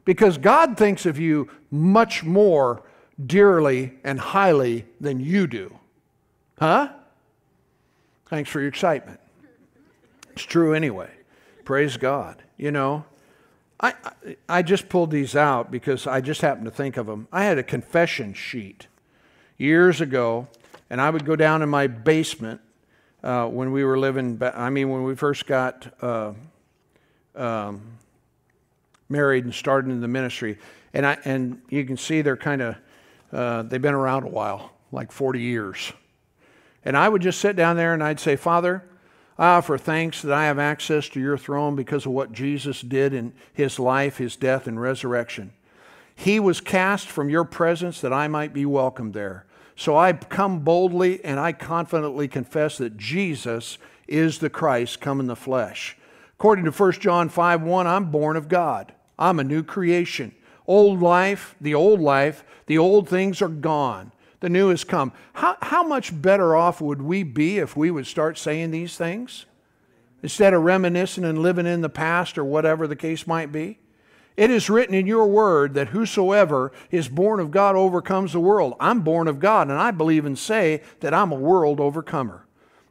because God thinks of you much more dearly and highly than you do. Huh? Thanks for your excitement. It's true anyway. Praise God. You know, I, I, just pulled these out because I just happened to think of them. I had a confession sheet years ago, and I would go down in my basement uh, when we were living, I mean, when we first got uh, um, married and started in the ministry. And, I, and you can see they're kind of, uh, they've been around a while, like 40 years. And I would just sit down there and I'd say, Father, Ah, I offer thanks that I have access to your throne because of what Jesus did in his life, his death, and resurrection. He was cast from your presence that I might be welcomed there. So I come boldly and I confidently confess that Jesus is the Christ come in the flesh. According to 1 John 5 1, I'm born of God. I'm a new creation. Old life, the old life, the old things are gone the new has come. How, how much better off would we be if we would start saying these things instead of reminiscing and living in the past or whatever the case might be? It is written in your word that whosoever is born of God overcomes the world. I'm born of God, and I believe and say that I'm a world overcomer.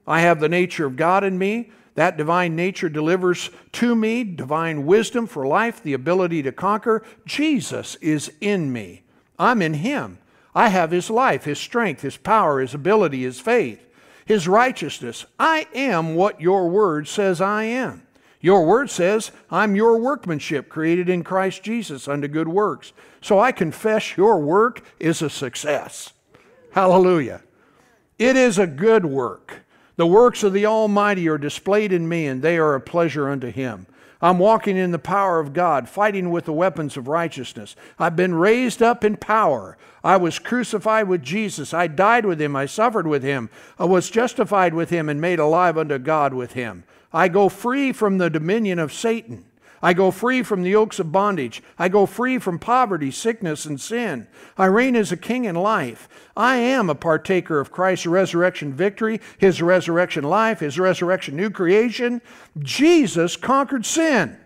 I have the nature of God in me. That divine nature delivers to me divine wisdom for life, the ability to conquer. Jesus is in me. I'm in Him. I have his life, his strength, his power, his ability, his faith, his righteousness. I am what your word says I am. Your word says, I'm your workmanship created in Christ Jesus unto good works. So I confess your work is a success. Hallelujah. It is a good work. The works of the Almighty are displayed in me, and they are a pleasure unto Him. I'm walking in the power of God, fighting with the weapons of righteousness. I've been raised up in power. I was crucified with Jesus. I died with him. I suffered with him. I was justified with him and made alive unto God with him. I go free from the dominion of Satan. I go free from the yokes of bondage. I go free from poverty, sickness, and sin. I reign as a king in life. I am a partaker of Christ's resurrection victory, his resurrection life, his resurrection new creation. Jesus conquered sin.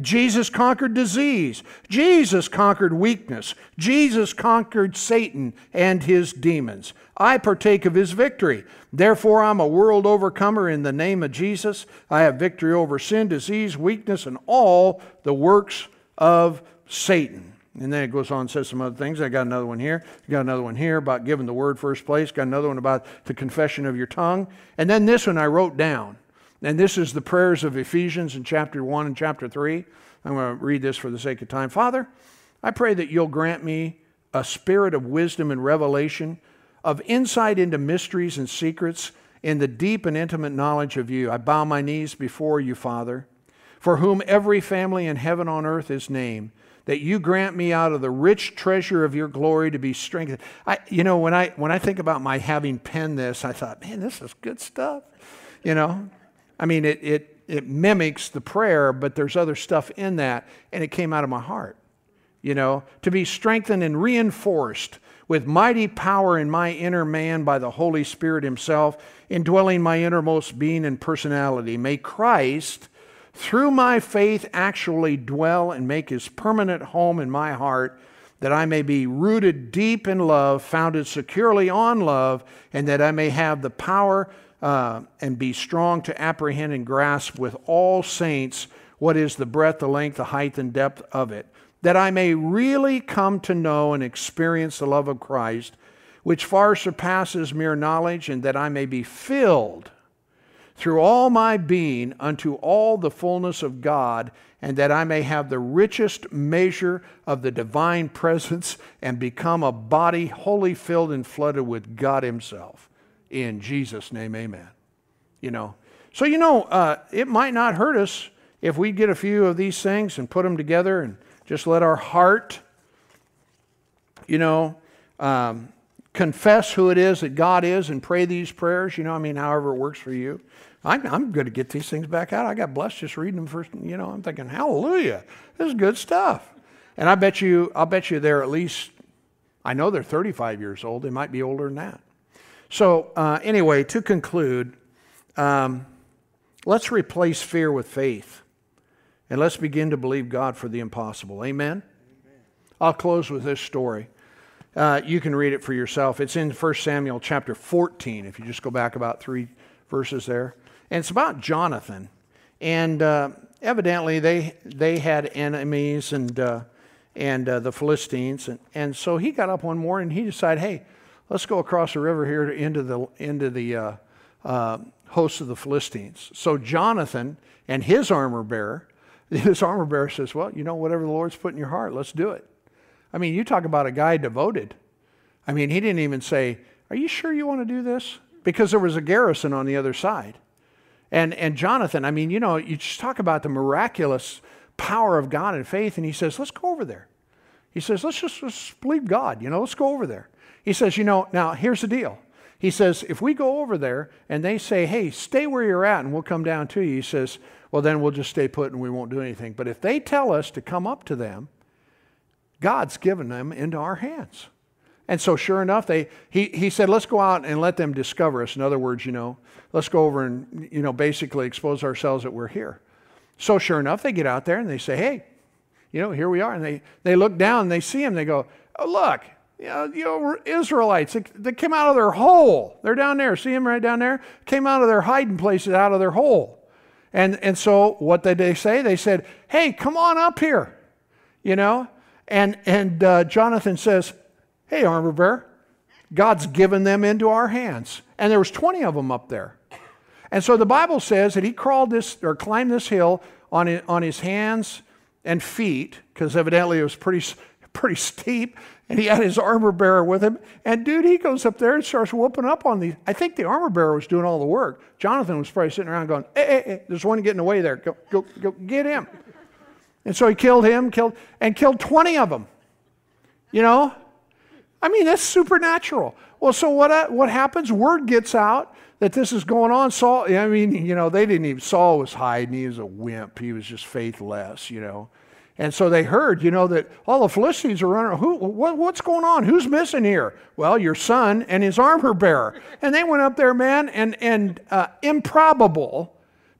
Jesus conquered disease. Jesus conquered weakness. Jesus conquered Satan and his demons. I partake of his victory. Therefore, I'm a world overcomer in the name of Jesus. I have victory over sin, disease, weakness, and all the works of Satan. And then it goes on and says some other things. I got another one here. I got another one here about giving the word first place. Got another one about the confession of your tongue. And then this one I wrote down. And this is the prayers of Ephesians in chapter 1 and chapter 3. I'm going to read this for the sake of time. Father, I pray that you'll grant me a spirit of wisdom and revelation, of insight into mysteries and secrets, in the deep and intimate knowledge of you. I bow my knees before you, Father, for whom every family in heaven on earth is named that you grant me out of the rich treasure of your glory to be strengthened. I, you know, when I when I think about my having penned this, I thought, man, this is good stuff. You know, I mean, it, it, it mimics the prayer, but there's other stuff in that, and it came out of my heart. You know, to be strengthened and reinforced with mighty power in my inner man by the Holy Spirit Himself, indwelling my innermost being and personality. May Christ, through my faith, actually dwell and make His permanent home in my heart, that I may be rooted deep in love, founded securely on love, and that I may have the power uh, and be strong to apprehend and grasp with all saints what is the breadth, the length, the height, and depth of it, that I may really come to know and experience the love of Christ, which far surpasses mere knowledge, and that I may be filled through all my being unto all the fullness of God, and that I may have the richest measure of the divine [LAUGHS] presence and become a body wholly filled and flooded with God Himself. In Jesus' name, amen. You know, so you know, uh, it might not hurt us if we get a few of these things and put them together and just let our heart, you know, um, confess who it is that God is and pray these prayers. You know, I mean, however it works for you. I'm, I'm going to get these things back out. I got blessed just reading them first. You know, I'm thinking, hallelujah, this is good stuff. And I bet you, I'll bet you they're at least, I know they're 35 years old. They might be older than that. So, uh, anyway, to conclude, um, let's replace fear with faith. And let's begin to believe God for the impossible. Amen? Amen. I'll close with this story. Uh, you can read it for yourself. It's in 1 Samuel chapter 14, if you just go back about three verses there. And it's about Jonathan. And uh, evidently, they, they had enemies and, uh, and uh, the Philistines. And, and so he got up one morning and he decided, hey, let's go across the river here to, into the, into the uh, uh, host of the Philistines. So Jonathan and his armor bearer, [LAUGHS] his armor bearer says, well, you know, whatever the Lord's put in your heart, let's do it. I mean, you talk about a guy devoted. I mean, he didn't even say, Are you sure you want to do this? Because there was a garrison on the other side. And, and Jonathan, I mean, you know, you just talk about the miraculous power of God and faith, and he says, Let's go over there. He says, Let's just let's believe God, you know, let's go over there. He says, You know, now here's the deal. He says, If we go over there and they say, Hey, stay where you're at and we'll come down to you, he says, Well, then we'll just stay put and we won't do anything. But if they tell us to come up to them God's given them into our hands. And so, sure enough, they, he, he said, let's go out and let them discover us. In other words, you know, let's go over and, you know, basically expose ourselves that we're here. So, sure enough, they get out there and they say, hey, you know, here we are. And they, they look down and they see him. They go, oh, look, you know, you know Israelites, they, came out of their hole. They're down there. See them right down there? Came out of their hiding places, out of their hole. And, and so, what did they say? They said, hey, come on up here. You know, and, and uh, Jonathan says, Hey, armor bearer, God's given them into our hands. And there was 20 of them up there. And so the Bible says that he crawled this or climbed this hill on his, on his hands and feet, because evidently it was pretty, pretty steep. And he had his armor bearer with him. And dude, he goes up there and starts whooping up on these. I think the armor bearer was doing all the work. Jonathan was probably sitting around going, hey, hey, hey there's one getting away there. Go, go, go get him. And so he killed him, killed, and killed 20 of them. You know? I mean, that's supernatural. Well, so what, uh, what happens? Word gets out that this is going on. Saul, I mean, you know, they didn't even, Saul was hiding. He was a wimp. He was just faithless, you know. And so they heard, you know, that all the Philistines are running. Who, what, what's going on? Who's missing here? Well, your son and his armor bearer. And they went up there, man, and, and uh, improbable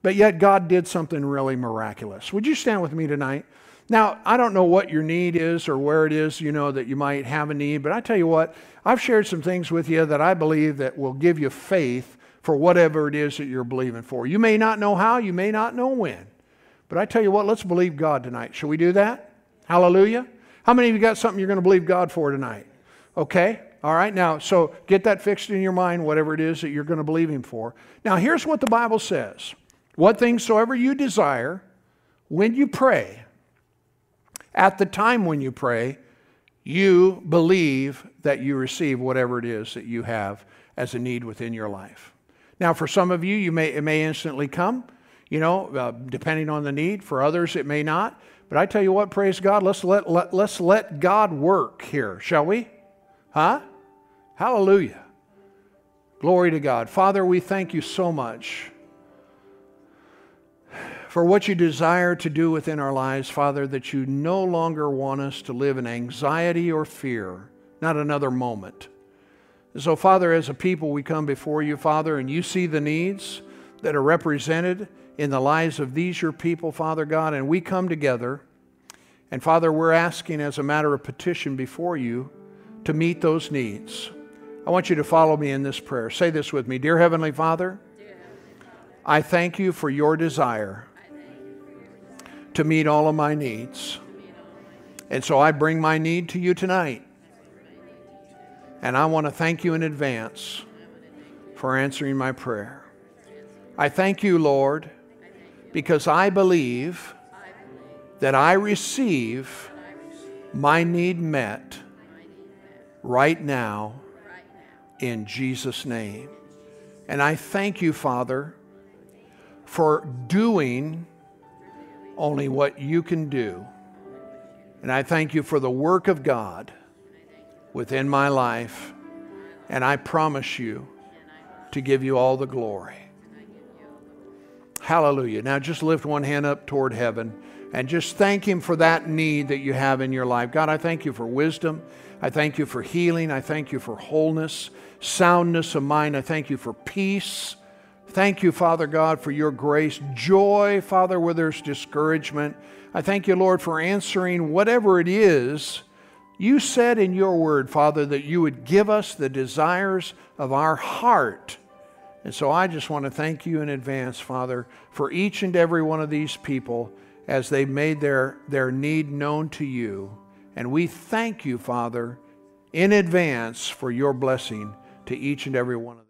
but yet God did something really miraculous. Would you stand with me tonight? Now, I don't know what your need is or where it is, you know, that you might have a need, but I tell you what, I've shared some things with you that I believe that will give you faith for whatever it is that you're believing for. You may not know how, you may not know when. But I tell you what, let's believe God tonight. Shall we do that? Hallelujah. How many of you got something you're going to believe God for tonight? Okay? All right, now, so get that fixed in your mind, whatever it is that you're going to believe Him for. Now, here's what the Bible says what things soever you desire, when you pray, at the time when you pray, you believe that you receive whatever it is that you have as a need within your life. Now, for some of you, you may, it may instantly come, you know, uh, depending on the need. For others, it may not. But I tell you what, praise God, let's let, let, let's let God work here, shall we? Huh? Hallelujah. Glory to God. Father, we thank you so much for what you desire to do within our lives, Father, that you no longer want us to live in anxiety or fear, not another moment. And so, Father, as a people, we come before you, Father, and you see the needs that are represented in the lives of these your people, Father God, and we come together. And Father, we're asking as a matter of petition before you to meet those needs. I want you to follow me in this prayer. Say this with me Dear Heavenly Father, I thank you for your desire to meet all of my needs. And so I bring my need to you tonight. And I want to thank you in advance for answering my prayer. I thank you, Lord, because I believe that I receive my need met right now in Jesus' name. And I thank you, Father, for doing only what you can do. And I thank you for the work of God within my life. And I promise you to give you all the glory. Hallelujah. Now just lift one hand up toward heaven and just thank Him for that need that you have in your life. God, I thank you for wisdom. I thank you for healing. I thank you for wholeness, soundness of mind. I thank you for peace. Thank you, Father God, for your grace, joy, Father, where there's discouragement. I thank you, Lord, for answering whatever it is. You said in your word, Father, that you would give us the desires of our heart. And so I just want to thank you in advance, Father, for each and every one of these people as they made their, their need known to you. And we thank you, Father, in advance for your blessing to each and every one of them.